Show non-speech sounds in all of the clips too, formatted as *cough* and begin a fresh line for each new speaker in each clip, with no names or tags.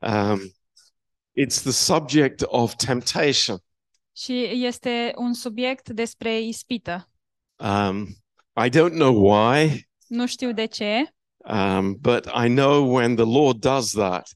Um, it's the subject of temptation.
Și este un subiect despre ispită.
Um, I don't know why,
Nu știu de ce,
um, but I know when the Lord does that,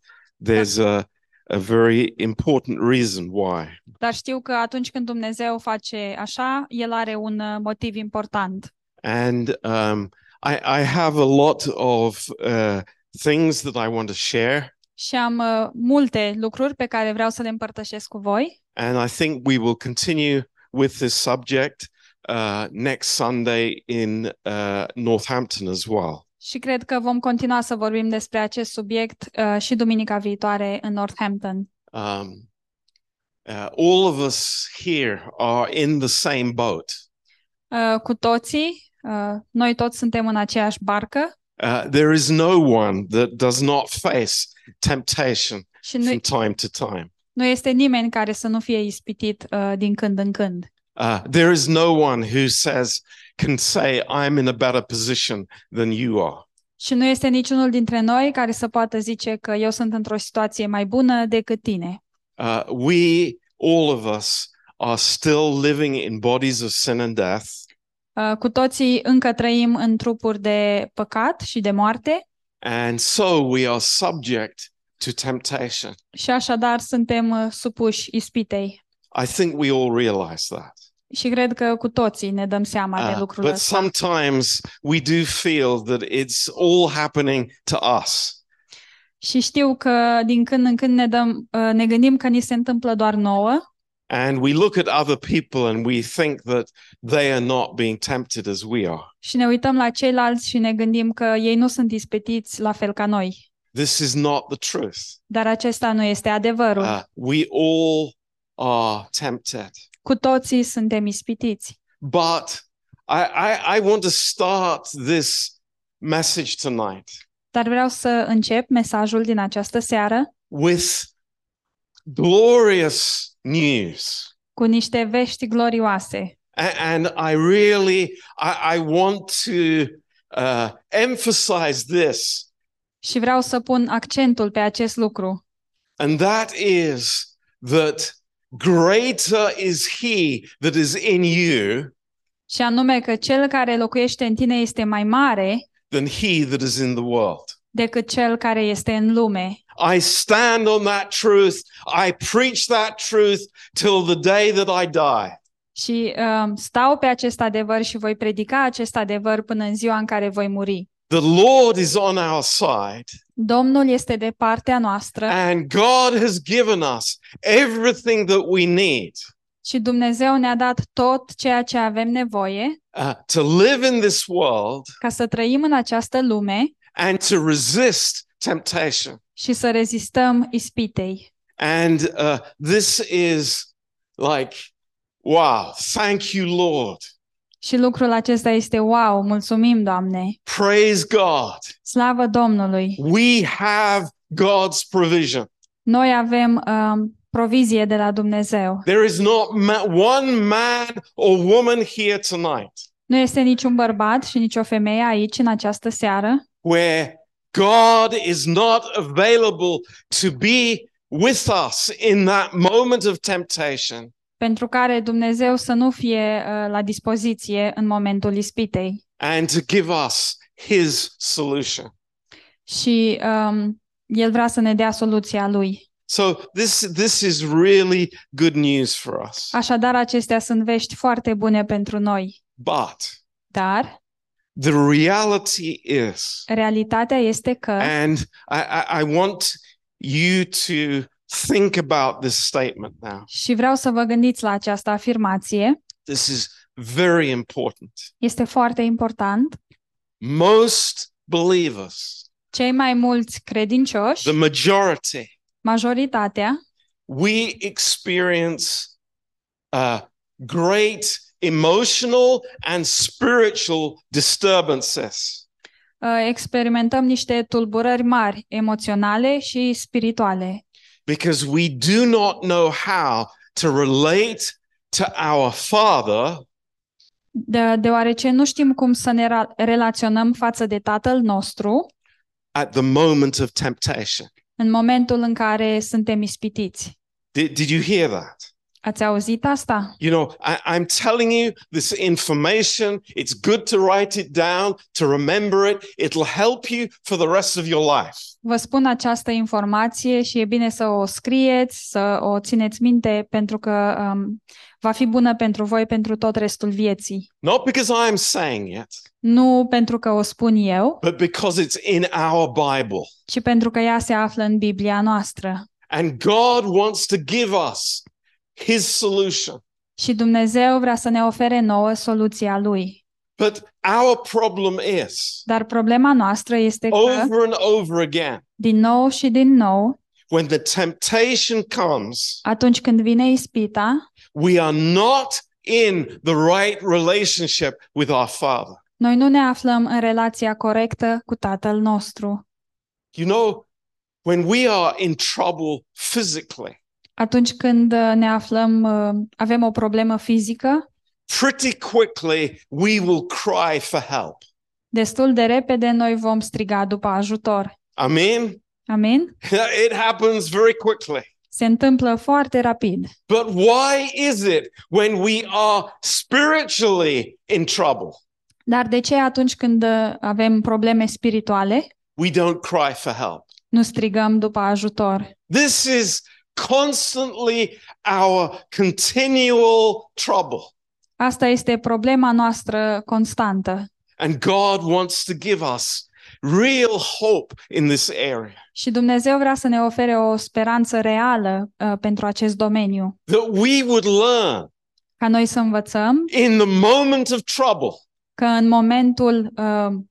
there's a, a very important reason why.
dar știu că atunci când Dumnezeu face așa, El are un uh, motiv important.
And um, I, I have a lot of uh, things that I want to share.
Și am uh, multe lucruri pe care vreau să le împărtășesc cu voi
And I think we will continue with this subject uh, next Sunday in uh, Northampton as well.
și cred că vom continua să vorbim despre acest subiect uh, și duminica viitoare în Northampton.
Um, uh, all of us here are in the same boat.
Uh, cu toții, uh, noi toți suntem în aceeași barcă
Uh, there is no one that does not face temptation
și nu,
from time to time.
nu este nimeni care să nu fie ispitit uh, din când în când.
Uh, there is no one who says, can say, I'm in a better position than you are.
Și nu este niciunul dintre noi care să poată zice că eu sunt într-o situație mai bună decât tine.
Uh, we, all of us, are still living in bodies of sin and death.
Uh, cu toții încă trăim în trupuri de păcat și de moarte
And so we are subject to temptation.
și așadar suntem uh, supuși ispitei.
I think we all realize that.
Și cred că cu toții ne dăm seama de
Uh,
lucrul
but
ăsta.
sometimes we do feel that it's all happening to us.
Și știu că din când în când ne, dăm, uh, ne gândim că ni se întâmplă doar nouă
And we look at other people and we think that they are not being tempted as we are.
și ne uităm la ceilalți și ne gândim că ei nu sunt ispitiți la fel ca noi.
This is not the truth.
Dar acesta nu este adevărul.
Uh, we all are tempted.
Cu toții suntem ispitiți.
But I, I, I want to start this message tonight
Dar vreau să încep mesajul din această seară
with glorious news.
cu niște vești glorioase.
A- And I really, I, I want to uh, emphasize this,
Și vreau să pun accentul pe acest lucru.
and that is that greater is He that is in you
Și anume că cel care locuiește în tine este mai mare
than He that is in the world.
decât cel care este în lume.
I stand on that truth. I preach that truth till the day that I die.
Și um, stau pe acest adevăr și voi predica acest adevăr până în ziua în care voi muri.
The Lord is on our side,
Domnul este de partea noastră
and God has given us everything that we need
și Dumnezeu ne-a dat tot ceea ce avem nevoie
uh, to live in this world
ca să trăim în această lume
and to resist temptation.
și să rezistăm ispitei.
And uh, this is like, wow, thank you, Lord.
Și lucrul acesta este wow, mulțumim, Doamne!
Praise God.
Slavă Domnului!
We have God's provision.
Noi avem um, provizie de la Dumnezeu.
There is not ma- one man or woman here tonight
Nu este niciun bărbat și nicio femeie aici în această seară
where God is not available to be with us in that moment of temptation
pentru care Dumnezeu să nu fie uh, la dispoziție în momentul ispitei.
and to give us his solution.
Și um, El vrea să ne dea soluția Lui.
So this this is really good news for us.
Așadar, acestea sunt vești foarte bune pentru noi.
But
Dar
the reality is
realitatea este că,
and I, I, I want you to think about this statement now.
și vreau să vă gândiți la această afirmație,
This is very important.
este foarte important.
Most believers,
Cei mai mulți credincioși,
the majority,
majoritatea,
we experience uh, great emotional and spiritual disturbances.
uh, experimentăm niște tulburări mari, emoționale și spirituale,
because we do not know how to relate to our Father
de, deoarece nu știm cum să ne ra- relaționăm față de Tatăl nostru
at the moment of temptation.
în momentul în care suntem ispitiți.
Did, did you hear that?
Ați auzit asta?
You know, I, I'm telling you this information. It's good to write it down, to remember it. It'll help you for the rest of your life.
Vă spun această informație și e bine să o scrieți, să o țineți minte, pentru că um, va fi bună pentru voi pentru tot restul vieții.
Not because I am saying it,
Nu pentru că o spun eu,
but because it's in our Bible.
ci pentru că ea se află în Biblia noastră.
And God wants to give us His solution.
Și Dumnezeu vrea să ne ofere nouă soluția Lui.
But our problem is
Dar problema noastră este că,
over and over again,
din nou și din nou,
when the temptation comes,
atunci când vine ispita,
we are not in the right relationship with our Father.
noi nu ne aflăm în relația corectă cu Tatăl nostru.
You know, when we are in trouble physically,
Atunci când uh, ne aflăm, uh, avem o problemă fizică,
pretty quickly we will cry for help.
destul de repede noi vom striga după ajutor.
Amen.
Amin? *laughs*
It happens very quickly.
Se întâmplă foarte rapid.
But why is it when we are spiritually in trouble,
Dar de ce atunci când uh, avem probleme spirituale,
we don't cry for help?
nu strigăm după ajutor?
This is constantly our continual trouble.
Asta este problema noastră constantă.
And God wants to give us real hope in this area.
Și Dumnezeu vrea să ne ofere o speranță reală uh, pentru acest domeniu,
That we would learn
ca noi să învățăm
in the moment of trouble,
că în momentul uh,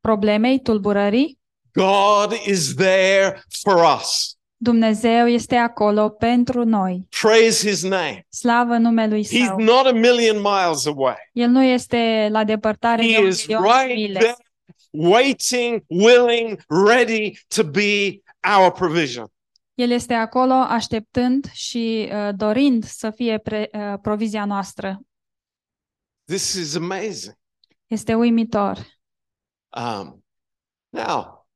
problemei, tulburării,
God is there for us.
Dumnezeu este acolo pentru noi.
Praise his name.
Slavă numelui
He's
Său.
not a million miles away.
El nu este la depărtare de
He
un
is
milion de
right
mile.
there, waiting, willing, ready to be our provision.
El este acolo așteptând și uh, dorind să fie pre, uh, provizia noastră.
This is amazing.
Este uimitor.
Um, now,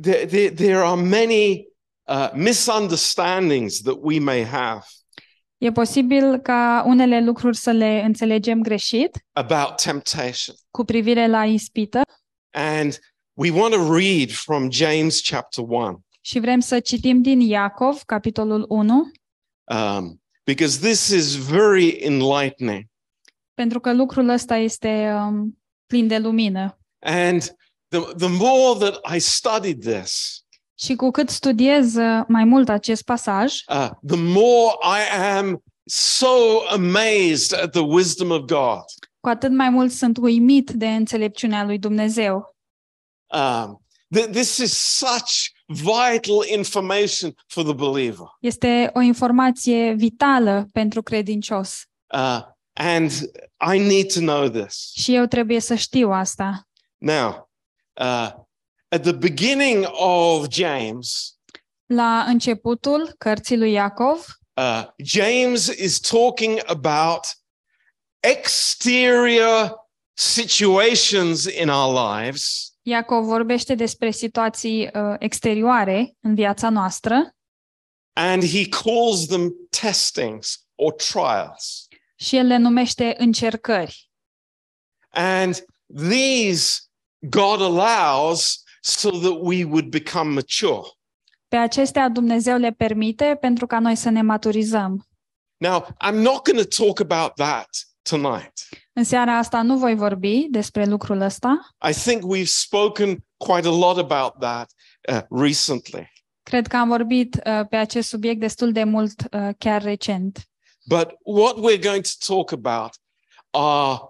there, there, there are many uh, misunderstandings that we may have
E posibil ca unele lucruri să le înțelegem greșit
about temptation.
cu privire la ispită
And we want to read from James chapter 1
și vrem să citim din Iacov, capitolul 1,
um, because this is very enlightening.
pentru că lucrul ăsta este um, plin de lumină.
And the, the more that I studied this,
Și cu cât studiez uh, mai mult acest pasaj,
uh, the more I am so amazed at the wisdom of God.
cu atât mai mult sunt uimit de înțelepciunea lui Dumnezeu.
Um, th- this is such vital information for the believer.
Este o informație vitală pentru credincios
Uh, and I need to know this.
și eu trebuie să știu asta.
Now, uh, at the beginning of James,
La începutul cărții lui Iacov,
uh, James is talking about exterior situations in our lives
Iacov vorbește despre situații uh, exterioare în viața noastră
and he calls them testings or trials.
și el le numește încercări.
And these God allows so that we would become mature.
Pe acestea Dumnezeu le permite pentru ca noi să ne maturizăm.
Now, I'm not going to talk about that tonight.
În seara asta nu voi vorbi despre lucrul ăsta.
I think we've spoken quite a lot about that uh, recently.
Cred că am vorbit uh, pe acest subiect destul de mult uh, chiar recent.
But what we're going to talk about are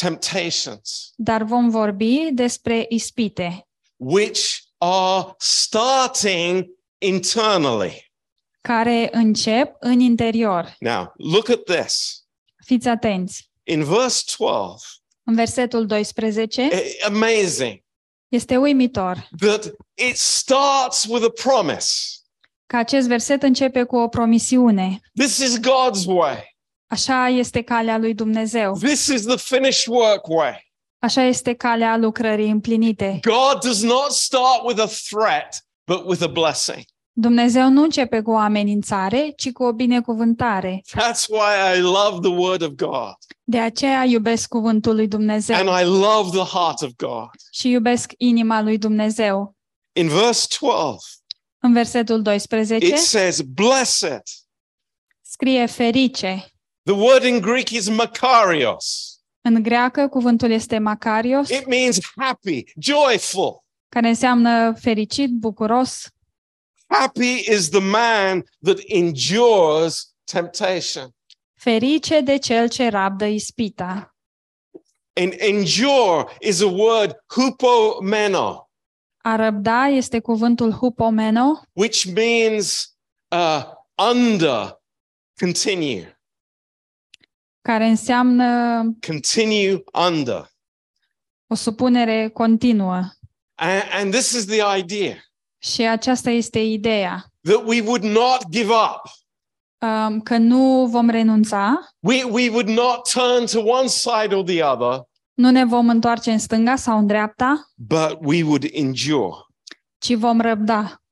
temptations,
Dar vom vorbi despre ispite
which are starting internally.
care încep în interior.
Now, look at this.
Fiți atenți.
In verse 12,
În versetul 12
eh, amazing
este uimitor
that it starts with a promise.
că acest verset începe cu o promisiune.
This is God's way.
Așa este calea lui Dumnezeu.
This is the finished work way.
Așa este calea lucrării împlinite.
God does not start with a threat but with a blessing.
Dumnezeu nu începe cu o amenințare, ci cu o binecuvântare.
That's why I love the word of God
De aceea iubesc cuvântul lui Dumnezeu
and I love the heart of God.
și iubesc inima lui Dumnezeu.
In verse 12,
În versetul 12
it says, Blessed.
scrie ferice.
The word in Greek is makarios.
În greacă cuvântul este makarios,
It means happy, joyful.
care înseamnă fericit, bucuros.
Happy is the man that endures temptation.
Ferice de cel ce rabdă ispita.
And endure is a word hupomeno,
A răbda este cuvântul hupomeno,
which means uh, under, continue,
care înseamnă
continue under.
o supunere continuă.
And, and this is the idea
Și aceasta este ideea,
that we would not give up.
um, că nu vom renunța,
We, we would not turn to one side or the other,
nu ne vom întoarce în stânga sau în dreapta,
but we would endure.
ci vom răbda.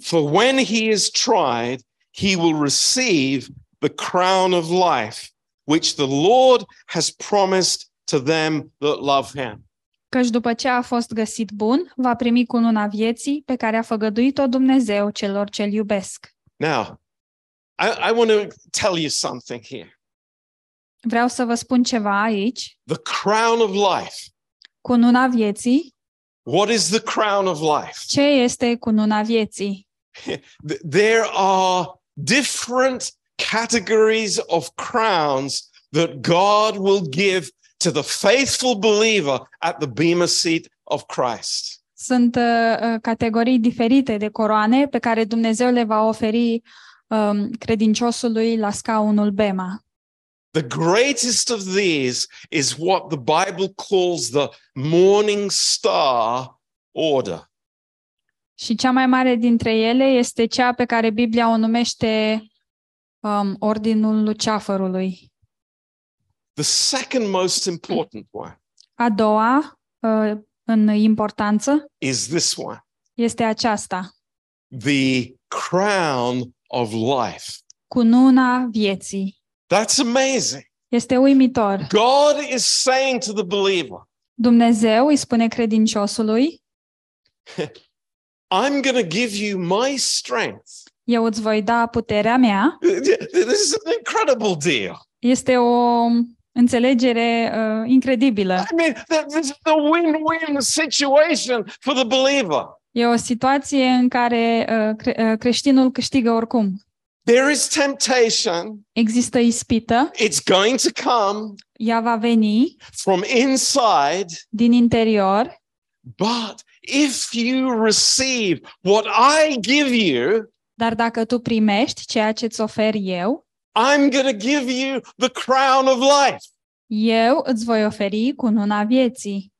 For when he is tried, he will receive the crown of life, which the Lord has promised to them that love him.
Căci după ce a fost găsit bun, va primi cununa vieții pe care a făgăduit-o Dumnezeu celor ce-L iubesc.
Now, I, I want to tell you something here.
Vreau să vă spun ceva aici.
The crown of life.
Cununa vieții.
What is the crown of life?
Ce este cununa vieții? *laughs*
Th- There are different categories of crowns that God will give to the faithful believer at the Bema seat of Christ.
Sunt uh, uh, categorii diferite de coroane pe care Dumnezeu le va oferi um, credinciosului la scaunul Bema.
The greatest of these is what the Bible calls the morning star order.
Și cea mai mare dintre ele este cea pe care Biblia o numește um, Ordinul Luceafărului.
The second most important one
A doua, uh, în importanță,
is this one
este aceasta,
the crown of life.
cununa vieții.
That's amazing.
Este uimitor.
God is saying to the believer,
Dumnezeu îi spune credinciosului, *laughs*
I'm going to give you my strength.
Eu îți voi da puterea mea.
This is an incredible deal.
Este o înțelegere uh, incredibilă.
I mean, th- this is a win-win situation for the believer.
E o situație în care uh, cre- uh, creștinul câștigă oricum.
There is temptation.
Există ispită,
It's going to come
ea va veni
from inside,
din interior,
but if you receive what I give you,
dar dacă tu primești ceea ce îți ofer eu,
I'm going to give you the crown of life.
eu îți voi oferi cununa vieții.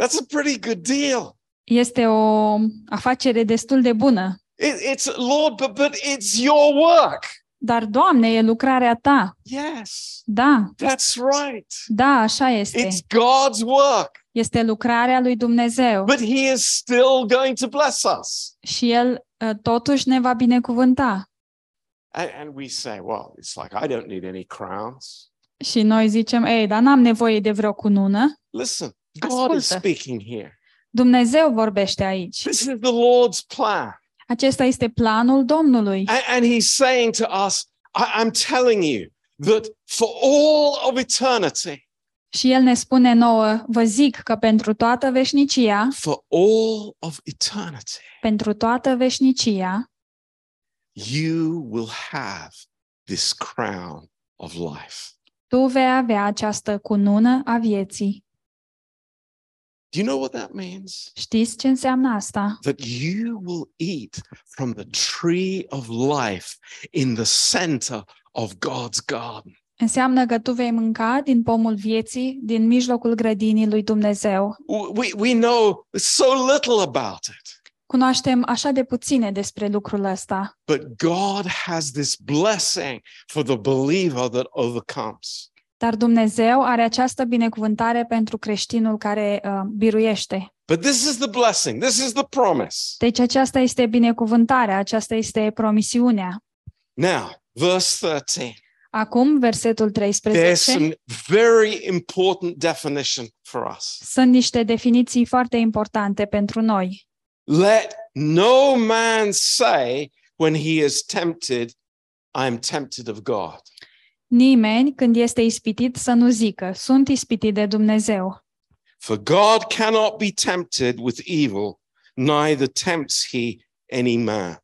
That's a pretty good deal.
Este o afacere destul de bună.
It, it's Lord, but but it's your work.
Dar, Doamne, e lucrarea ta.
Yes,
Da,
that's right.
da, așa este.
It's God's work,
Este lucrarea lui Dumnezeu.
but He is still going to bless us.
Și El uh, totuși ne va binecuvânta.
And, and we say, well, it's like I don't need any crowns.
Și noi zicem, ei, dar n-am nevoie de vreo cunună.
Listen, God is
Ascultă.
speaking here.
Dumnezeu vorbește aici.
This is the Lord's plan.
Acesta este planul Domnului.
And, and He's saying to us, I, I'm telling you that for all of eternity,
Și El ne spune nouă, vă zic că pentru toată veșnicia,
for all of eternity,
pentru toată veșnicia,
you will have this crown of life.
tu vei avea această cunună a vieții.
Do you know what that means?
Știți ce înseamnă asta?
That you will eat from the tree of life in the center of God's garden.
Înseamnă că tu vei mânca din pomul vieții, din mijlocul grădinii lui Dumnezeu.
We, we know so little about it,
Cunoaștem așa de puține despre lucrul ăsta,
but God has this blessing for the believer that overcomes.
Dar Dumnezeu are această binecuvântare pentru creștinul care uh, biruiește.
But this is the blessing. This is the promise.
Deci aceasta este binecuvântarea, aceasta este promisiunea.
Now, verse 13.
Acum, versetul
There's
13,
some very important definition for us.
sunt niște definiții foarte importante pentru noi.
Let no man say when he is tempted, I am tempted of God.
Nimeni, când este ispitit, să nu zică, sunt ispitit de Dumnezeu.
For God cannot be tempted with evil, neither tempts he any man.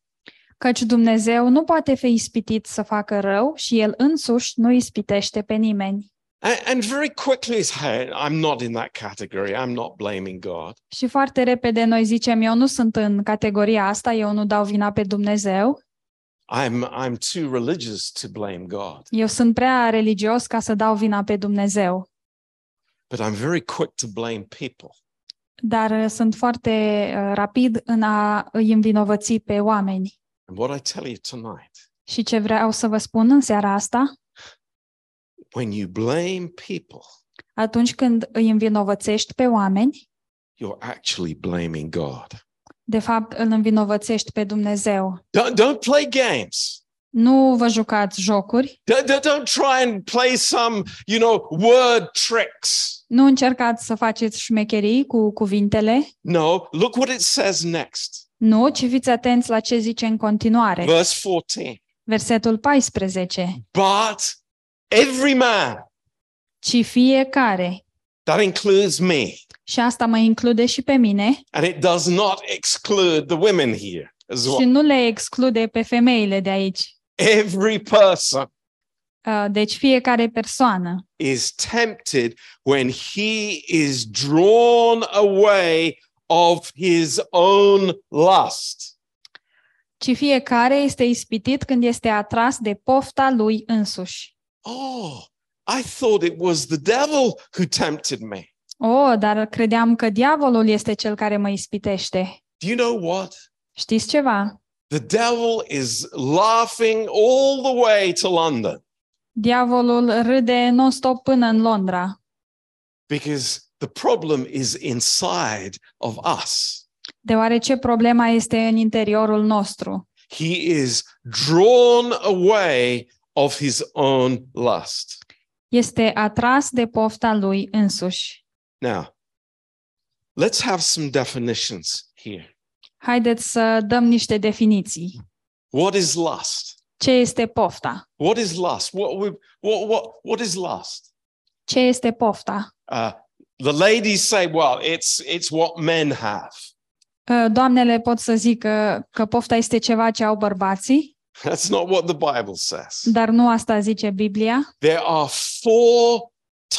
Căci Dumnezeu nu poate fi ispitit să facă rău și El însuși nu ispitește pe nimeni.
And, and very quickly, hey, I'm not in that category. I'm not blaming God.
Și foarte repede noi zicem, eu nu sunt în categoria asta, eu nu dau vina pe Dumnezeu,
I'm I'm too religious to blame God.
eu sunt prea religios ca să dau vina pe Dumnezeu.
But I'm very quick to blame people.
Dar uh, sunt foarte uh, rapid în a îi învinovăți pe oameni.
And what I tell you tonight,
Și ce vreau să vă spun în seara asta,
when you blame people,
atunci când îi învinovățești pe oameni,
you're actually blaming God.
De fapt îl învinovățești pe Dumnezeu.
Don't don't play games.
Nu vă jucați jocuri,
Don't, don't, don't try and play some, you know, word tricks.
nu încercați să faceți șmecherii cu cuvintele,
No, look what it says next.
nu, ci fiți atenți la ce zice în continuare.
Verse 14.
Versetul 14.
But every man,
Ci fiecare,
that includes me,
și asta mă include și pe mine,
and it does not exclude the women here as
și
well.
nu le exclude pe femeile de aici.
Every person
Uh, Deci fiecare persoană
is tempted when he is drawn away of his own lust.
ci fiecare este ispitit când este atras de pofta lui însuși.
Oh, I thought it was the devil who tempted me.
Oh, dar credeam că diavolul este cel care mă ispitește.
Do you know what?
Știți ceva?
The devil is laughing all the way to London
Diavolul râde non-stop până în Londra,
because the problem is inside of us.
deoarece problema este în interiorul nostru.
He is drawn away of his own lust.
Este atras de pofta lui însuși.
Now, let's have some definitions here.
Haideți să dăm niște definiții.
What is lust?
Ce este pofta?
What is lust? What, we, what, what, what is lust?
Ce este pofta?
Uh, the ladies say, well, it's, it's what men have.
Uh, Doamnele pot să zică că pofta este ceva ce au bărbații, *laughs*
That's not what the Bible says.
dar nu asta zice Biblia.
There are four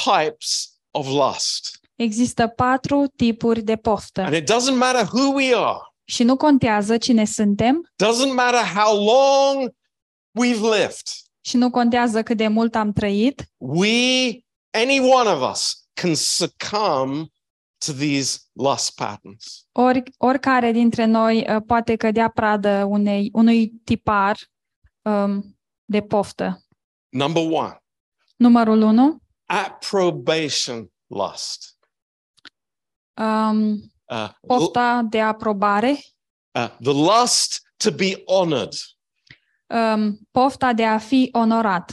types of lust.
Există patru tipuri de poftă
And it doesn't matter who we are,
și nu contează cine suntem
doesn't matter how long we've lived.
și nu contează cât de mult am trăit.
We, any one of us, can succumb to these lust patterns.
Ori, oricare dintre noi uh, poate cădea pradă unei, unui tipar um, de poftă.
Number one,
Numărul 1.
approbation lust.
Um,
Uh, l-
pofta de aprobare,
uh, the lust to be honored.
um, pofta de a fi onorat.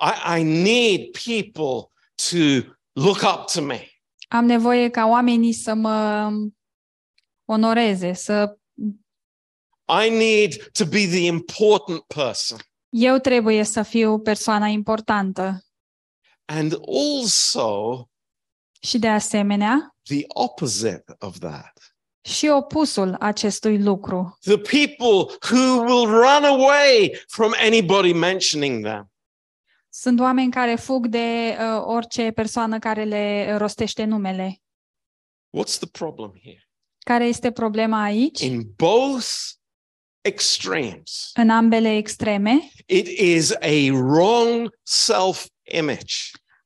I, I need people to look up to me.
Am nevoie ca oamenii să mă onoreze, să
I need to be the important person.
eu trebuie să fiu persoana importantă.
And also
Și de asemenea,
the opposite of that.
și opusul acestui lucru.
The people who will run away from anybody mentioning them.
Sunt oameni care fug de uh, orice persoană care le rostește numele.
What's the problem here?
Care este problema aici?
In both extremes,
În ambele extreme,
it is a wrong self image.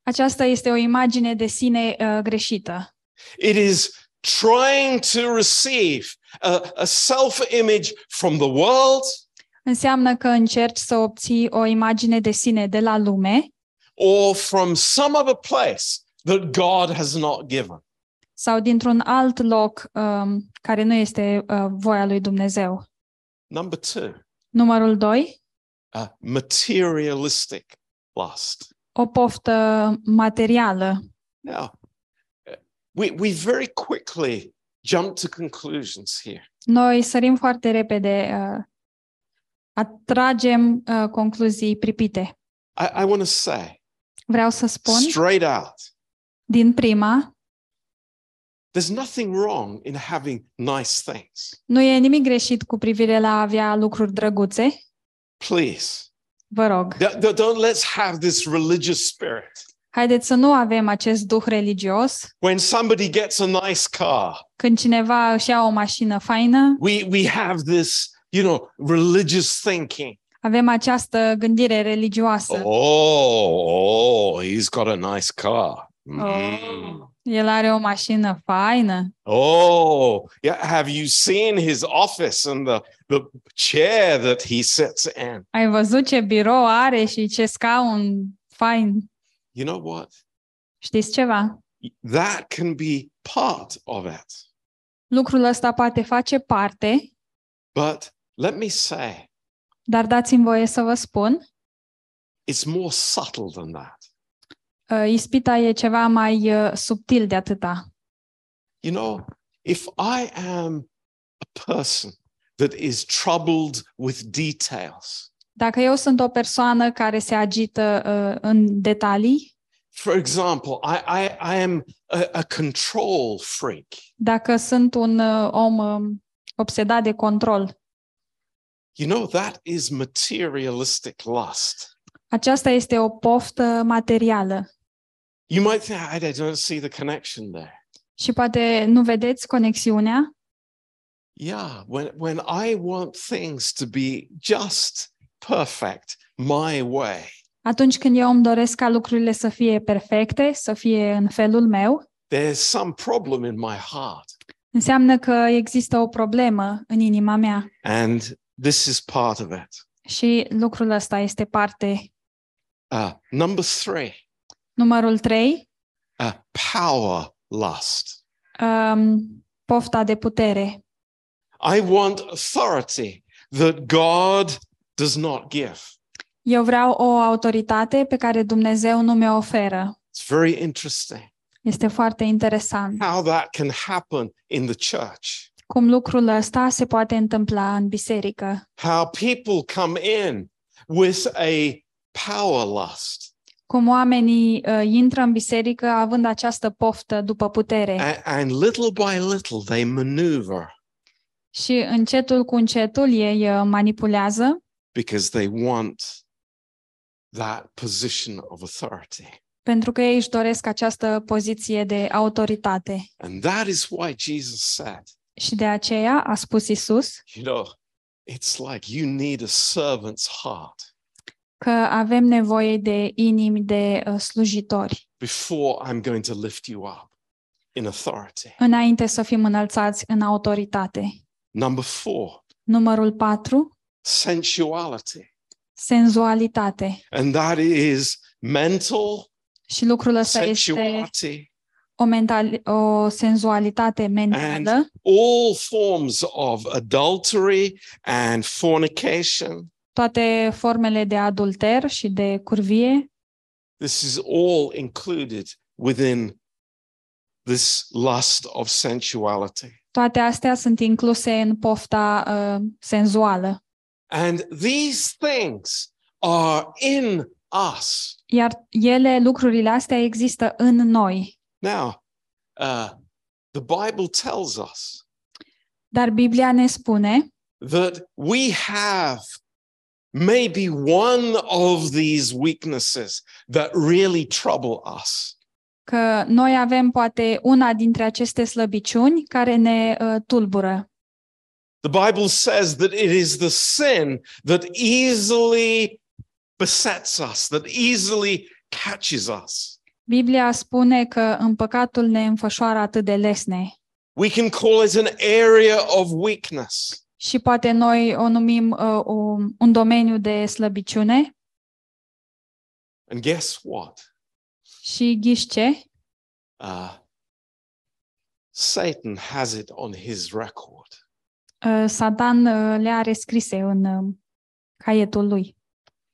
aceasta este o imagine de sine uh, greșită.
It is trying to receive a, a self image from the world
Înseamnă că încerci să obții o imagine de sine de la lume
or from some other place that God has not given.
sau dintr-un alt loc um, care nu este uh, voia lui Dumnezeu.
Number two,
Numărul 2,
uh, materialistic lust.
o poftă materială.
Now, uh, we, we very quickly jump to conclusions here.
Noi sărim foarte repede, uh, atragem uh, concluzii pripite.
I, I want to say
Vreau să spun
straight out
din prima,
there's nothing wrong in having nice things.
nu e nimic greșit cu privire la a avea lucruri drăguțe.
Please,
Vă rog,
don't, don't- don't let's have this religious spirit.
haideți să nu avem acest duh religios.
When somebody gets a nice car,
Când cineva își ia o mașină faină,
we, we have this, you know, religious thinking.
avem această gândire religioasă.
Oh, oh, he's got a nice car. Mm.
Oh. El are o mașină faină.
Oh, yeah. Have you seen his office and the, the chair that he sits in?
Ai văzut ce birou are și ce scaun fain.
You know what?
Știți ceva?
That can be part of it.
Lucrul ăsta poate face parte,
But let me say,
dar dați-mi voie să vă spun,
it's more subtle than that.
uh, ispita e ceva mai uh, subtil de atâta.
You know, if I am a person that is troubled with details,
Dacă eu sunt o persoană care se agită uh, în detalii,
for example, I, I, I am a, a control freak.
dacă sunt un uh, om um, obsedat de control,
You know, that is materialistic lust.
aceasta este o poftă materială.
You might think, I I don't see the connection there.
Și poate nu vedeți conexiunea?
Yeah, when, when I want things to be just perfect my way,
Atunci când eu îmi doresc ca lucrurile să fie perfecte, să fie în felul meu,
there's some problem in my heart.
înseamnă că există o problemă în inima mea.
And this is part of it.
Și lucrul ăsta este parte.
Uh, number three,
Numărul 3,
uh, power lust.
um, pofta de putere.
I want authority that God does not give.
Eu vreau o autoritate pe care Dumnezeu nu mi-o oferă.
It's very interesting
Este foarte interesant
how that can happen in the church.
Cum lucrul ăsta se poate întâmpla în biserică.
How people come in with a power lust.
Cum oamenii uh, intră în biserică având această poftă după putere
A- and little by little they maneuver
și încetul cu încetul ei uh, manipulează
because they want that position of authority.
pentru că ei își doresc această poziție de autoritate.
And that is why Jesus said,
Și de aceea a spus Isus
you know, it's like you need a servant's heart
că avem nevoie de inimi de uh, slujitori
before I'm going to lift you up in authority.
înainte să fim înălțați în autoritate.
Number four,
Numărul 4,
sensuality.
senzualitate.
And that is mental
Și lucrul ăsta este
sensuality
o, mental, o senzualitate mentală
all forms of adultery and fornication.
toate formele de adulter și de curvie.
This is all included within this lust of sensuality.
Toate astea sunt incluse în pofta uh, senzuală.
And these things are in us.
Iar ele, lucrurile astea există în noi.
Now, uh, the Bible tells us
Dar Biblia ne spune
that we have maybe one of these weaknesses that really trouble us.
că noi avem poate una dintre aceste slăbiciuni care ne uh, tulbură.
The Bible says that it is the sin that easily besets us, that easily catches us.
Biblia spune că în păcatul ne înfășoară atât de lesne
We can call it an area of weakness.
și poate noi o numim uh, un, un domeniu de slăbiciune
And guess what?
și ghiși ce?
Uh, Satan has it on his record.
Uh, Satan uh, le are scrise în uh, caietul lui.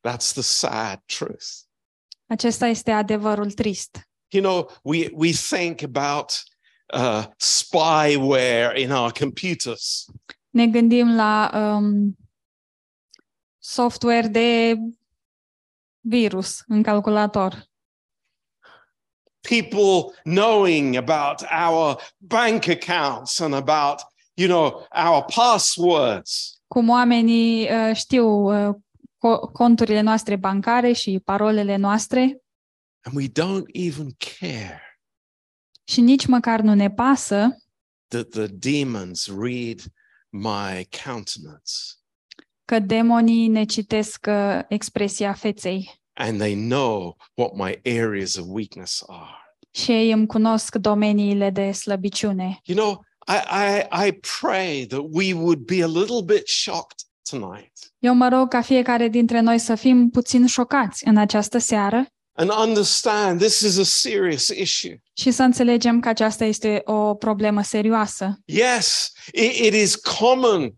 That's the sad truth.
Acesta este adevărul trist.
You know, we, we think about uh, spyware in our computers.
Ne gândim la um, software de virus în calculator.
People knowing about our bank accounts and about, you know, our passwords.
Cum oamenii uh, știu uh, co- conturile noastre bancare și parolele noastre
And we don't even care
și nici măcar nu ne pasă
that the demons read my countenance
că demonii ne citesc uh, expresia feței
and they know what my areas of weakness are.
și ei îmi cunosc domeniile de slăbiciune.
You know, I, I, I pray that we would be a little bit shocked tonight
Eu mă rog ca fiecare dintre noi să fim puțin șocați în această seară
and understand this is a serious issue.
și să înțelegem că aceasta este o problemă serioasă.
Yes, it, it is common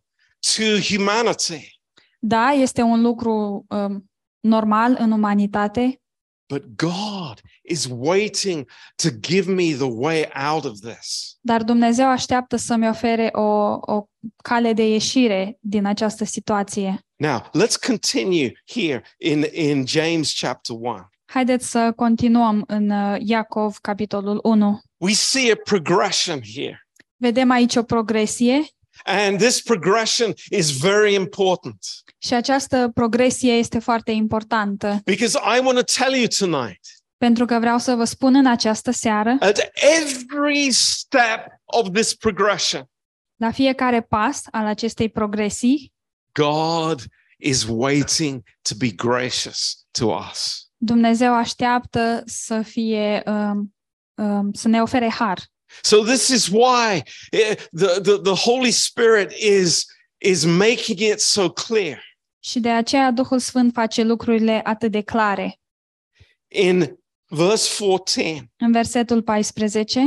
to humanity,
Da, este un lucru um, normal în umanitate,
but God is waiting to give me the way out of this.
dar Dumnezeu așteaptă să-mi ofere o, o cale de ieșire din această situație.
Now, let's continue here in, in James chapter 1.
Haideți să continuăm în uh, Iacov, capitolul 1.
We see a progression here,
Vedem aici o progresie
and this progression is very important
și această progresie este foarte importantă,
because I want to tell you tonight
pentru că vreau să vă spun în această seară,
at every step of this progression,
la fiecare pas al acestei progresii,
God is waiting to be gracious to us.
Dumnezeu așteaptă să fie um, um, să ne ofere har.
So this is why eh, the, the, the Holy Spirit is, is making it so clear.
Și de aceea Duhul Sfânt face lucrurile atât de clare.
In verse 14,
În versetul 14,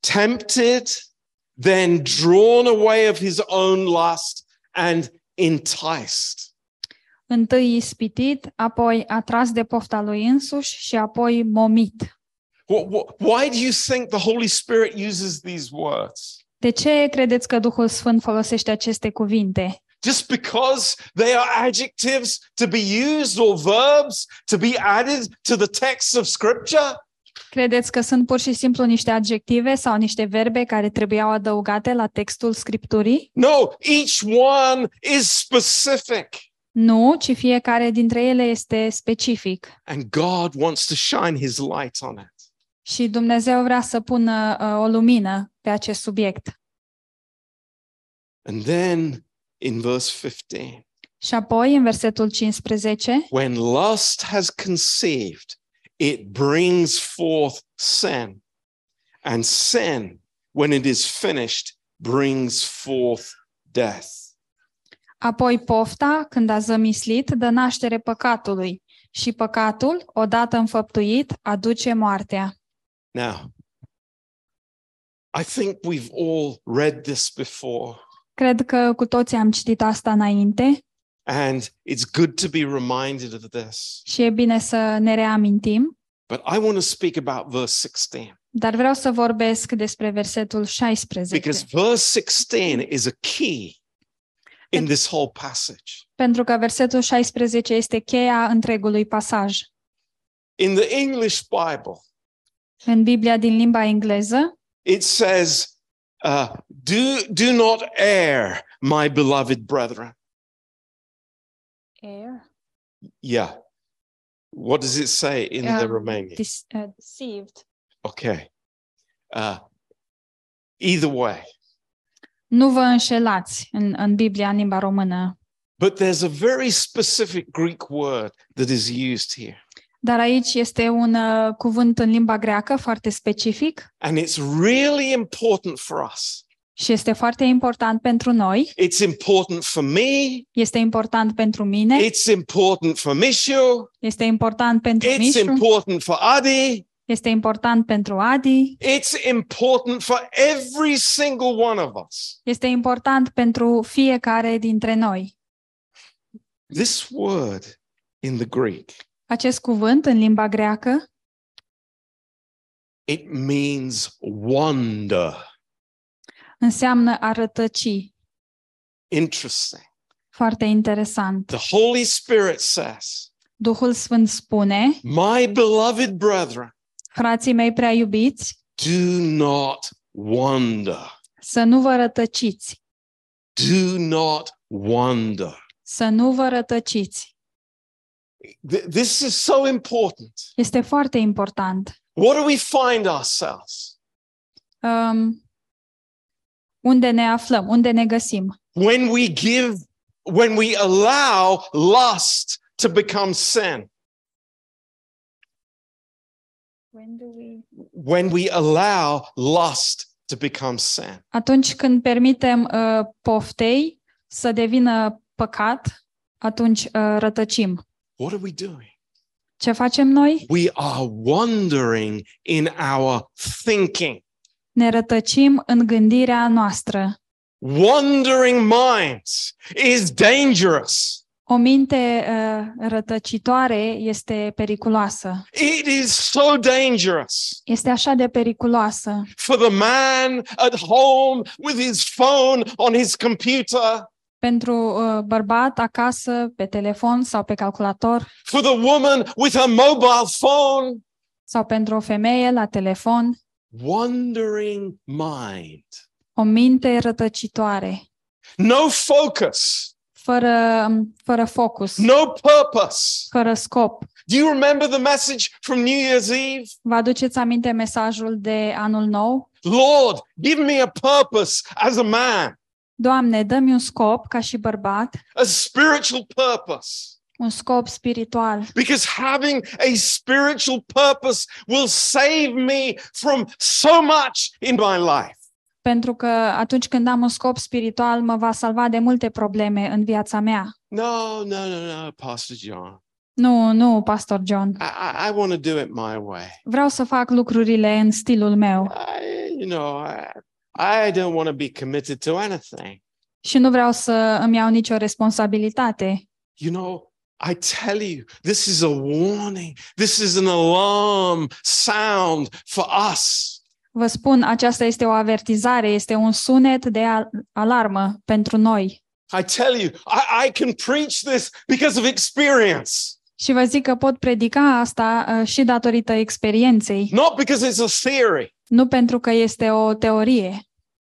tempted, then drawn away of his own lust and enticed.
întâi ispitit, apoi atras de pofta lui însuși și apoi momit.
Wh- wh- Why do you think the Holy Spirit uses these words?
De ce credeți că Duhul Sfânt folosește aceste cuvinte?
Just because they are adjectives to be used or verbs to be added to the text of Scripture?
Credeți că sunt pur și simplu niște adjective sau niște verbe care trebuiau adăugate la textul Scripturii?
No, each one is specific.
Nu, ci fiecare dintre ele este specific.
And God wants to shine his light on it.
Și Dumnezeu vrea să pună uh, o lumină pe acest subiect.
And then in verse 15,
Și apoi, în versetul 15,
when lust has conceived, it brings forth sin. And sin, when it is finished, brings forth death.
apoi pofta, când a zămislit, dă naștere păcatului. Și păcatul, odată înfăptuit, aduce moartea.
Now, I think we've all read this before,
Cred că cu toții am citit asta înainte
and it's good to be reminded of this.
și e bine să ne reamintim,
But I want to speak about verse 16
dar vreau să vorbesc despre versetul 16.
because verse 16 is a key in this whole passage.
Pentru că versetul 16 este cheia întregului pasaj.
In the English Bible,
În Biblia din limba engleză
it says, uh, do, do not err, my beloved brethren. Err? Yeah. What does it say in the
Um,
Romanian?
dis- uh, deceived.
Okay. Uh, either way.
Nu vă înșelați în, în Biblia în limba română.
But there's a very specific Greek word that is used here.
Dar aici este un uh, cuvânt în limba greacă foarte specific
And it's really important for us.
și este foarte important pentru noi.
It's important for me.
Este important pentru mine,
It's important for Mishu.
este important pentru
It's
Mișu,
important for Adi.
Este important pentru Adi,
It's important for every single one of us.
este important pentru fiecare dintre noi.
This word in the Greek,
Acest cuvânt în limba greacă
it means wonder.
înseamnă a rătăci.
Interesting.
Foarte interesant.
The Holy Spirit says,
Duhul Sfânt spune,
My beloved brethren,
frații mei prea iubiți,
do not wonder.
să nu vă rătăciți,
Do not wonder.
să nu vă rătăciți.
Th- This is so important.
Este foarte important.
What do we find ourselves?
Um, unde ne aflăm, unde ne găsim?
When we give, when we allow lust to become sin, when we allow lust to become sin.
Atunci când permitem uh, poftei să devină păcat, atunci uh, rătăcim.
What are we doing?
Ce facem noi?
We are wandering in our thinking.
Ne rătăcim în gândirea noastră.
Wandering minds is dangerous.
O minte uh, rătăcitoare este periculoasă.
It is so dangerous
Este așa de periculoasă
for the man at home with his phone on his computer,
pentru uh, bărbat acasă, pe telefon sau pe calculator,
for the woman with her mobile phone.
sau pentru o femeie la telefon.
Wandering mind.
O minte rătăcitoare,
No focus,
fără, fără focus,
no purpose.
fără scop.
Do you remember the message from New Year's Eve?
Vă aduceți aminte mesajul de anul nou?
Lord, give me a purpose as a man,
Doamne, dă-mi un scop ca și bărbat,
a spiritual purpose.
un scop spiritual,
Because having a spiritual purpose will save me from so much in my life.
pentru că atunci când am un scop spiritual mă va salva de multe probleme în viața mea.
No, no, no, no, Pastor John.
Nu, nu, Pastor John.
I, I, I want to do it my way.
Vreau să fac lucrurile în stilul meu
I, you know, I, I don't want to be committed to anything.
și nu vreau să îmi iau nicio responsabilitate.
You know, I tell you, this is a warning. This is an alarm sound for us.
Vă spun, aceasta este o avertizare, este un sunet de al- alarmă pentru noi.
I tell you, I, I can preach this because of experience,
Și vă zic că pot predica asta uh, și datorită experienței,
not because it's a theory.
Nu pentru că este o teorie.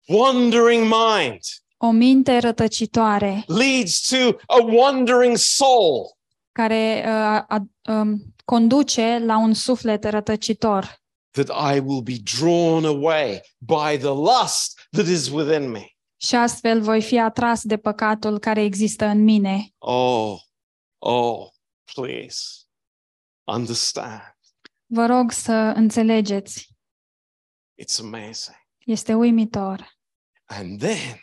Wandering mind
O minte rătăcitoare
leads to a wandering soul.
care uh, a, um, conduce la un suflet rătăcitor,
That I will be drawn away by the lust that is within me.
și astfel voi fi atras de păcatul care există în mine.
Oh, oh, please understand.
Vă rog să înțelegeți,
It's amazing.
este uimitor.
And then,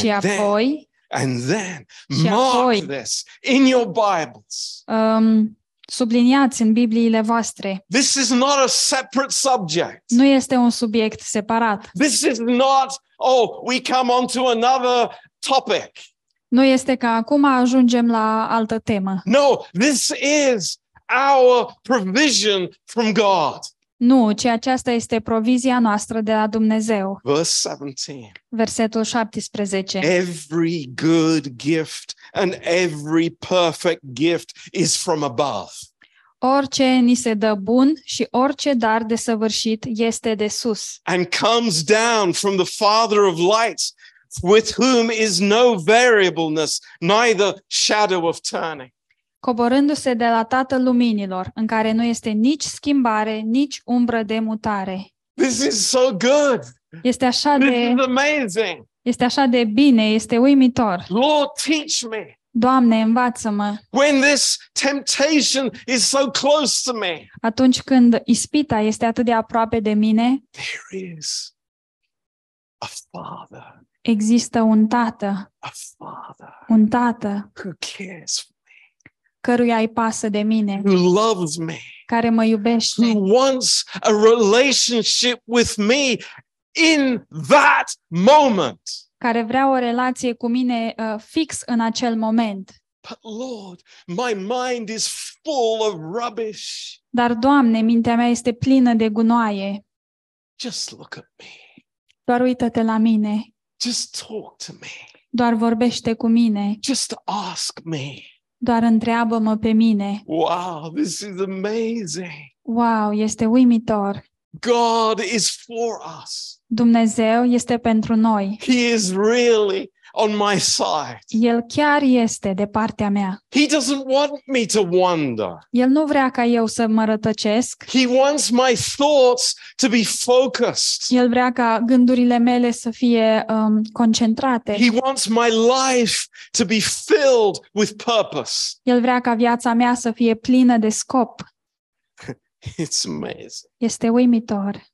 Și
And then-
apoi,
and then
Și
mark
apoi-
this in your Bibles.
um, subliniați în Bibliile voastre,
This is not a separate subject.
nu este un subiect separat,
This is not, oh, we come on to another topic.
nu este că acum ajungem la altă temă.
No, this is our provision from God.
Nu, ci aceasta este provizia noastră de la Dumnezeu.
Verse 17
Versetul 17.
Every good gift and every perfect gift is from above.
Orice ni se dă bun și orice dar de săvârșit este de sus
and comes down from the Father of lights, with whom is no variableness, neither shadow of turning.
Coborându-se de la Tatăl Luminilor, în care nu este nici schimbare, nici umbră de mutare.
This is so good.
Este așa
This
de,
is amazing.
este așa de bine, este uimitor.
Lord, teach me.
Doamne, învață-mă!
When this temptation is so close to me,
Atunci când ispita este atât de aproape de mine,
there is a Father,
există un tată,
a Father
un tată
who cares for me.
Căruia îi pasă de mine,
who loves me,
care mă iubește,
who wants a relationship with me in that moment.
care vrea o relație cu mine uh, fix în acel moment.
But Lord, my mind is full of rubbish.
Dar, Doamne, mintea mea este plină de gunoaie.
Just look at me.
Doar uită-te la mine.
Just talk to me.
Doar vorbește cu mine.
Just ask me.
Doar întreabă-mă pe mine.
Wow, this is amazing.
Wow, este uimitor.
God is for us.
Dumnezeu este pentru noi.
He is really on my side.
El chiar este de partea mea.
He doesn't want me to wonder.
El nu vrea ca eu să mă rătăcesc.
He wants my thoughts to be focused.
El vrea ca gândurile mele să fie um, concentrate.
He wants my life to be filled with purpose.
El vrea ca viața mea să fie plină de scop. *laughs*
It's amazing.
Este uimitor.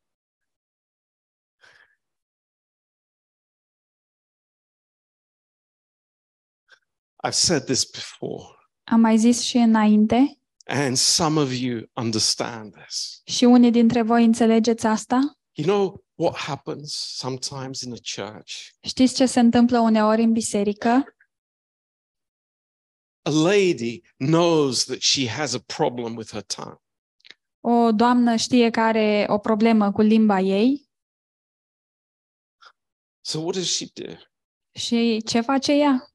I've said this before,
Am mai zis și înainte
and some of you understand this.
și unii dintre voi înțelegeți asta.
You know what happens sometimes in a church?
Știți ce se întâmplă uneori în biserică?
A lady knows that she has a problem with her tongue.
O doamnă știe că are o problemă cu limba ei
So what does she do?
și ce face ea?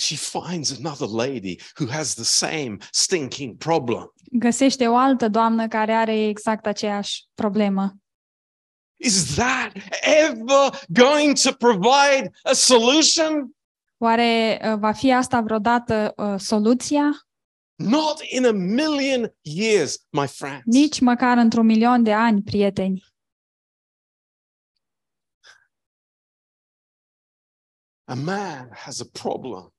She finds another lady who has the same stinking problem.
Găsește o altă doamnă care are exact aceeași problemă.
Is that ever going to provide a solution?
Oare uh, va fi asta vreodată uh, soluția?
Not in a million years, my friends.
Nici măcar într-un milion de ani, prieteni.
A man has a problem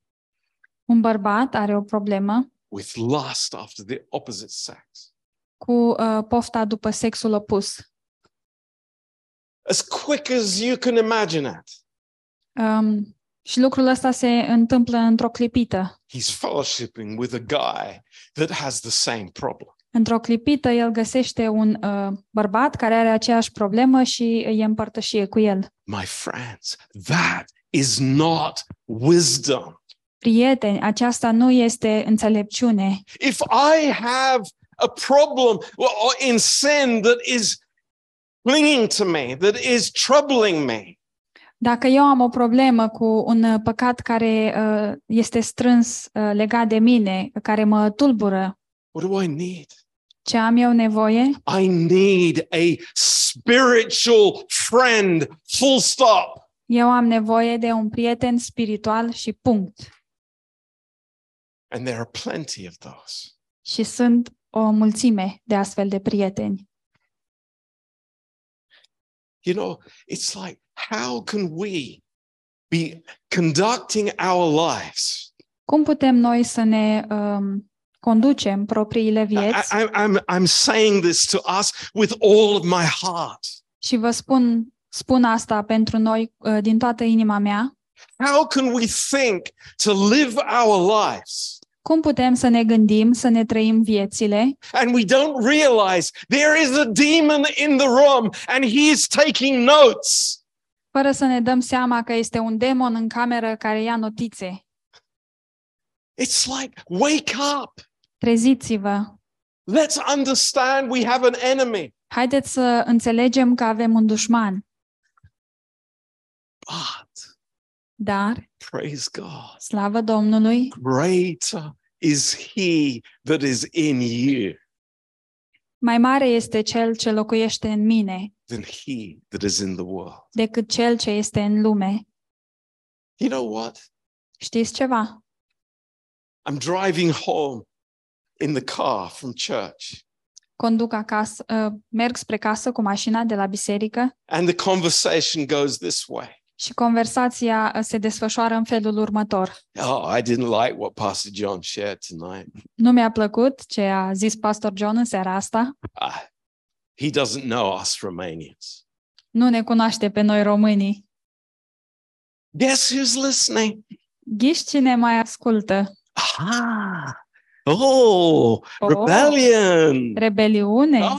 Un bărbat are o problemă
with lust after the opposite sex.
cu uh, pofta după sexul opus.
As quick as you can imagine it,
Um, și lucrul ăsta se întâmplă într-o clipită.
he's fellowshipping with a guy that has the same problem.
Într-o clipită, el găsește un uh, bărbat care are aceeași problemă și îi împărtășie cu el.
My friends, that is not wisdom.
Prieteni, aceasta nu este înțelepciune.
If I have a problem or in sin that is clinging to me, that is troubling me,
Dacă eu am o problemă cu un uh, păcat care uh, este strâns uh, legat de mine, care mă tulbură,
what do I need?
ce am eu nevoie?
I need a spiritual friend, full stop.
Eu am nevoie de un prieten spiritual și punct.
And there are plenty of those.
Și sunt o mulțime de astfel de prieteni.
You know, it's like, how can we be conducting our lives?
Cum putem noi să ne um, conducem propriile
I,
vieți?
I, I'm, I'm saying this to us with all of my heart.
Și vă spun, spun asta pentru noi uh, din toată inima mea.
How can we think to live our lives
Cum putem să ne gândim, să ne trăim viețile
and we don't realize there is a demon in the room and he is taking notes?
fără să ne dăm seama că este un demon în cameră care ia notițe?
It's like, wake up.
Treziți-vă!
Let's understand we have an enemy.
Haideți să înțelegem că avem un dușman,
But
dar,
praise God,
slavă Domnului,
greater is he that is in you
mai mare este cel ce locuiește în mine
than he that is in the world.
decât cel ce este în lume.
You know what?
Știți ceva?
I'm driving home in the car from church,
Conduc acasă, uh, merg spre casă cu mașina de la biserică
and the conversation goes this way.
Și conversația uh, se desfășoară în felul următor.
Oh, I didn't like what Pastor John shared tonight.
Nu mi-a plăcut ce a zis pastor John în seara asta.
Ah, he doesn't know us Romanians.
Nu ne cunoaște pe noi românii.
Guess who's listening?
Ghiși cine mai ascultă?
Aha! Oh,
Oh.
rebellion.
Rebeliune.
Oh,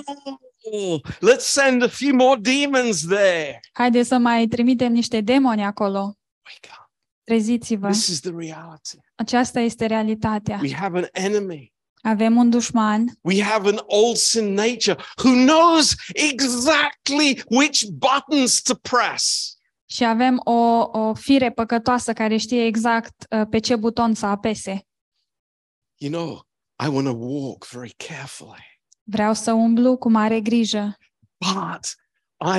let's send a few more demons there.
Haideți să mai trimitem niște demoni acolo.
Wake up.
Treziți-vă.
This is the reality.
Aceasta este realitatea.
We have an enemy.
Avem un dușman
We have an old sin nature who knows exactly which buttons to press.
și avem o, o fire păcătoasă care știe exact uh, pe ce buton să apese.
You know, I want to walk very carefully,
Vreau să umblu cu mare grijă,
but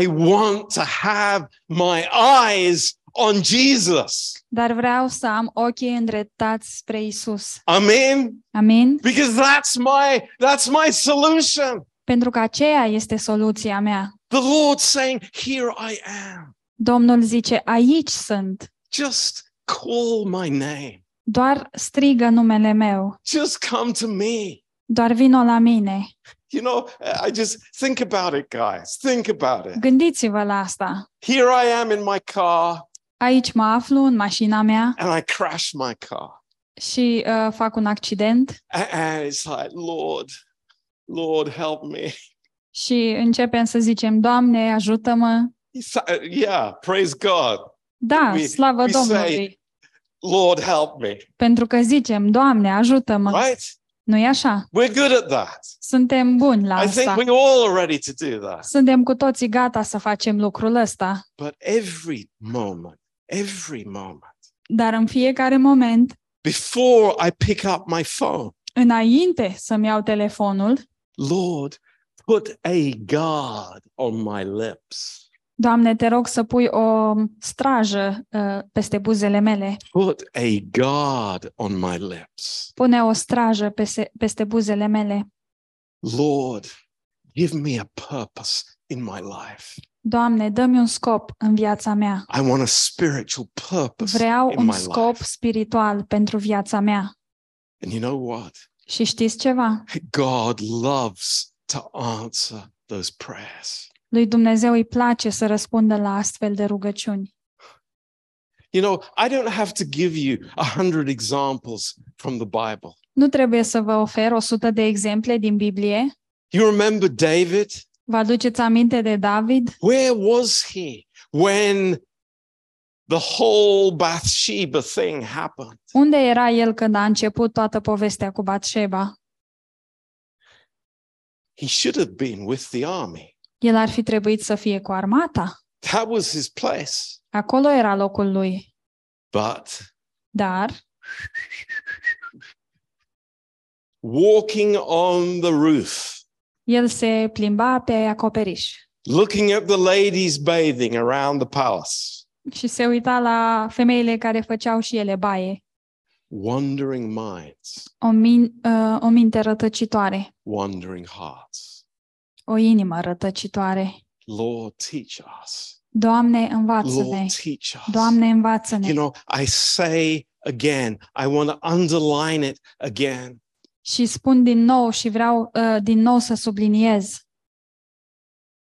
I want to have my eyes on Jesus.
dar vreau să am ochii îndreptați spre Isus.
Amen.
Amin?
Because that's my that's my solution.
Pentru că aceea este soluția mea.
The Lord saying, "Here I am.
Domnul zice, aici sunt.
Just call my name.
Doar strigă numele meu.
Just come to me."
Doar vino la mine.
You know, I just think about it, guys. Think about it.
Gândiți-vă la asta.
Here I am in my car
Aici mă aflu în mașina mea
and I crash my car.
și uh, fac un accident
A- And it's like, Lord, Lord, help me.
și începem să zicem, Doamne, ajută-mă.
It's- Yeah, praise God.
Da,
We-
slavă
we say-
Domnului.
Lord, help me.
Pentru că zicem, Doamne, ajută-mă.
Right?
Nu e așa?
We're good at that.
Suntem buni la
I think
asta.
we all are ready to do that.
Suntem cu toții gata să facem lucrul ăsta.
But every moment, every moment,
Dar în fiecare moment,
before I pick up my phone,
înainte să-mi iau telefonul,
Lord, put a guard on my lips.
Doamne, te rog să pui o strajă uh, peste buzele mele.
Put a guard on my lips.
Pune o strajă peste, peste buzele mele.
Lord, give me a purpose in my life.
Doamne, dă-mi un scop în viața mea.
I want a spiritual purpose
Vreau
in
un
my
scop
life.
spiritual pentru viața mea.
And you know what?
Și știți ceva?
God loves to answer those prayers.
Lui Dumnezeu îi place să răspundă la astfel de rugăciuni.
You know, I don't have to give you a hundred examples from the Bible.
Nu trebuie să vă ofer o sută de exemple din Biblie.
You remember David?
Vă aduceți aminte de David?
Where was he when the whole Bathsheba thing happened?
Unde era el când a început toată povestea cu Batșeba?
He should have been with the army.
El ar fi trebuit să fie cu armata.
That was his place.
Acolo era locul lui.
But
Dar,
walking on the roof,
el se plimba pe acoperiș
looking at the ladies bathing around the palace,
și se uita la femeile care făceau și ele baie.
wandering minds,
O, min- uh, o minte rătăcitoare,
wandering hearts.
O inimă rătăcitoare.
Lord, teach us.
Doamne, învață-ne!
Lord, teach us.
Doamne, învață-ne!
You know, I say again, I want to underline it again.
Și spun din nou și vreau uh, din nou să subliniez.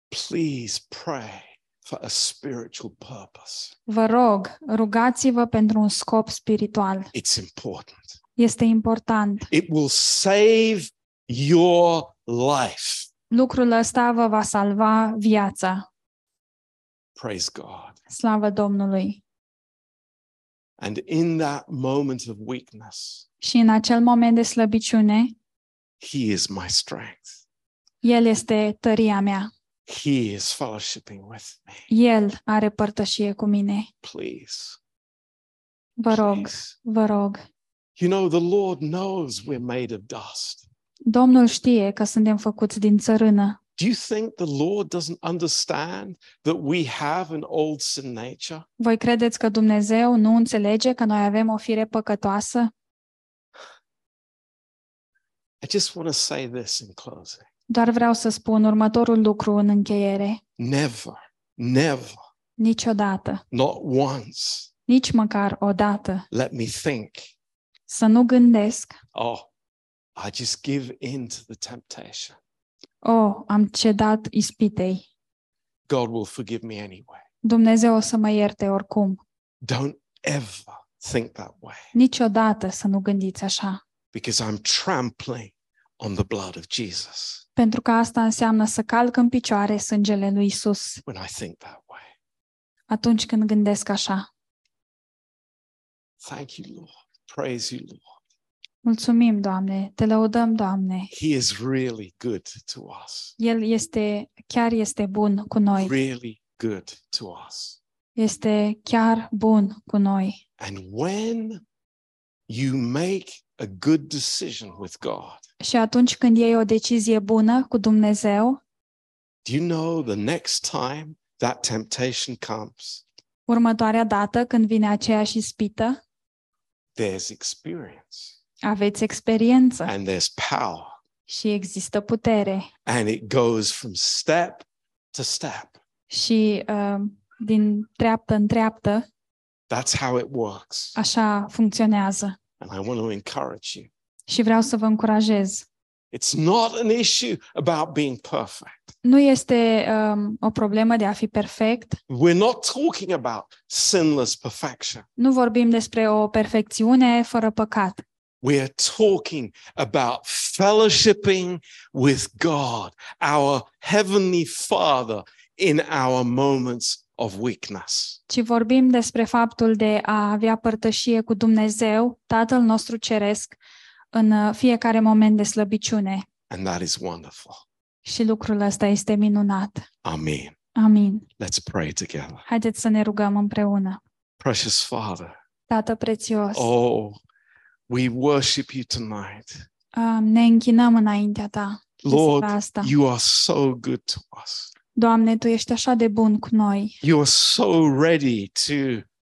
Please pray for a spiritual purpose.
Vă rog, rugați-vă pentru un scop spiritual.
It's important.
Este important.
It will save your life.
Lucrul ăsta vă va salva viața.
Praise God.
Slavă Domnului!
And in that moment of weakness,
Și în acel moment de slăbiciune,
He is my strength.
El este tăria mea.
He is fellowshipping with me.
El are părtășie cu mine.
Please.
Vă rog,
please.
vă rog.
You know, the Lord knows we're made of dust.
Domnul știe că suntem făcuți din țărână.
Do you think the Lord doesn't understand that we have an old sin nature?
Voi credeți că Dumnezeu nu înțelege că noi avem o fire păcătoasă?
I just want to say this in closing.
Doar vreau să spun următorul lucru în încheiere.
Never, never,
Niciodată,
not once,
nici măcar o dată,
let me think,
să nu gândesc,
oh, I just give in to the temptation.
oh, am cedat ispitei.
God will forgive me anyway.
Dumnezeu o să mă ierte oricum.
Don't ever think that way
Niciodată să nu gândiți așa.
because I'm trampling on the blood of Jesus
Pentru că asta înseamnă să calc în picioare sângele lui Isus
when I think that way.
atunci când gândesc așa.
Thank you, Lord. Praise you, Lord.
Mulțumim, Doamne, te lăudăm, Doamne.
He is really good to us.
El este, chiar este bun cu noi.
Really good to us.
Este chiar bun cu noi.
And when you make a good decision with God,
Și atunci când iei o decizie bună cu Dumnezeu,
do you know the next time that temptation comes,
următoarea dată când vine aceeași ispită,
there's experience
aveți experiență
and there's power,
și există putere.
and it goes from step to step.
Și uh, din treaptă în treaptă,
That's how it works.
așa funcționează.
And I want to encourage you.
Și vreau să vă încurajez.
It's not an issue about being perfect.
Nu este um, o problemă de a fi perfect.
We're not talking about sinless perfection.
Nu vorbim despre o perfecțiune fără păcat.
We're talking about fellowshipping with God, our Heavenly Father, in our moments of weakness.
ci vorbim despre faptul de a avea părtășie cu Dumnezeu, Tatăl nostru Ceresc, în uh, fiecare moment de slăbiciune.
And that is wonderful.
Și lucrul ăsta este minunat.
Amen.
Amin.
Let's pray together.
Haideți să ne rugăm împreună.
Precious Father,
Tată prețios,
oh, we worship you tonight.
uh, ne închinăm înaintea Ta. de
Lord,
seara asta.
you are so good to us.
Doamne, Tu ești așa de bun cu noi.
You are so ready to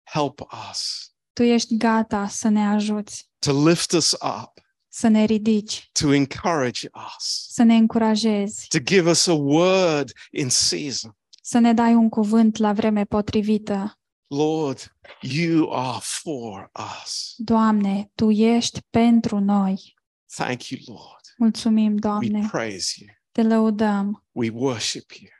help us,
Tu ești gata să ne ajuți,
to lift us up,
să ne ridici,
to encourage us,
să ne încurajezi,
to give us a word in season.
să ne dai un cuvânt la vreme potrivită.
Lord, you are for us.
Doamne, Tu ești pentru noi.
Thank you, Lord.
Mulțumim,
We
Doamne.
praise you.
Te lăudăm,
We worship you.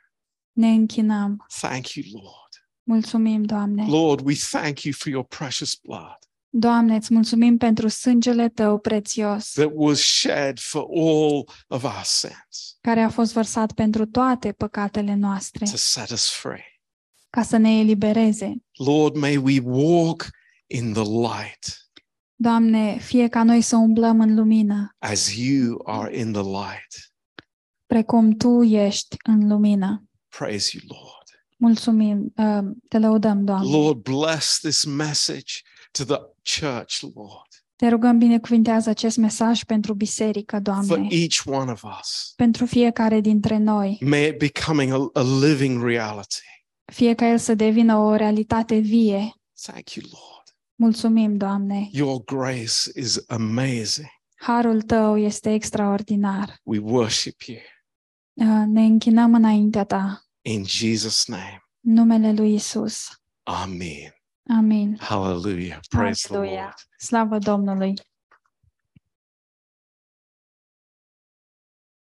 ne închinăm.
Thank you, Lord.
Mulțumim, Doamne.
Lord, we thank you for your precious blood
Doamne, îți mulțumim pentru sângele Tău prețios,
that was shed for all of our sins
care a fost vărsat pentru toate păcatele noastre,
to set us free.
Ca să ne elibereze.
Lord, may we walk in the light
Doamne, fie ca noi să umblăm în lumină,
as you are in the light.
precum Tu ești în lumină.
Praise you, Lord.
Mulțumim, uh, te lăudăm, Doamne.
Lord, bless this message to the church, Lord,
Te rugăm, binecuvintează acest mesaj pentru biserică,
for
Doamne,
each one of us.
pentru fiecare dintre noi,
May it becoming a, a living reality.
Fie ca el să devină o realitate vie.
Thank you, Lord.
Mulțumim, Doamne.
Your grace is amazing.
Harul Tău este extraordinar.
We worship you
Uh, Ne închinăm înaintea Ta,
in Jesus' name.
în numele lui Isus.
Amen.
Amin.
Hallelujah. Praise the
Aleluia.
Lord.
Slavă Domnului.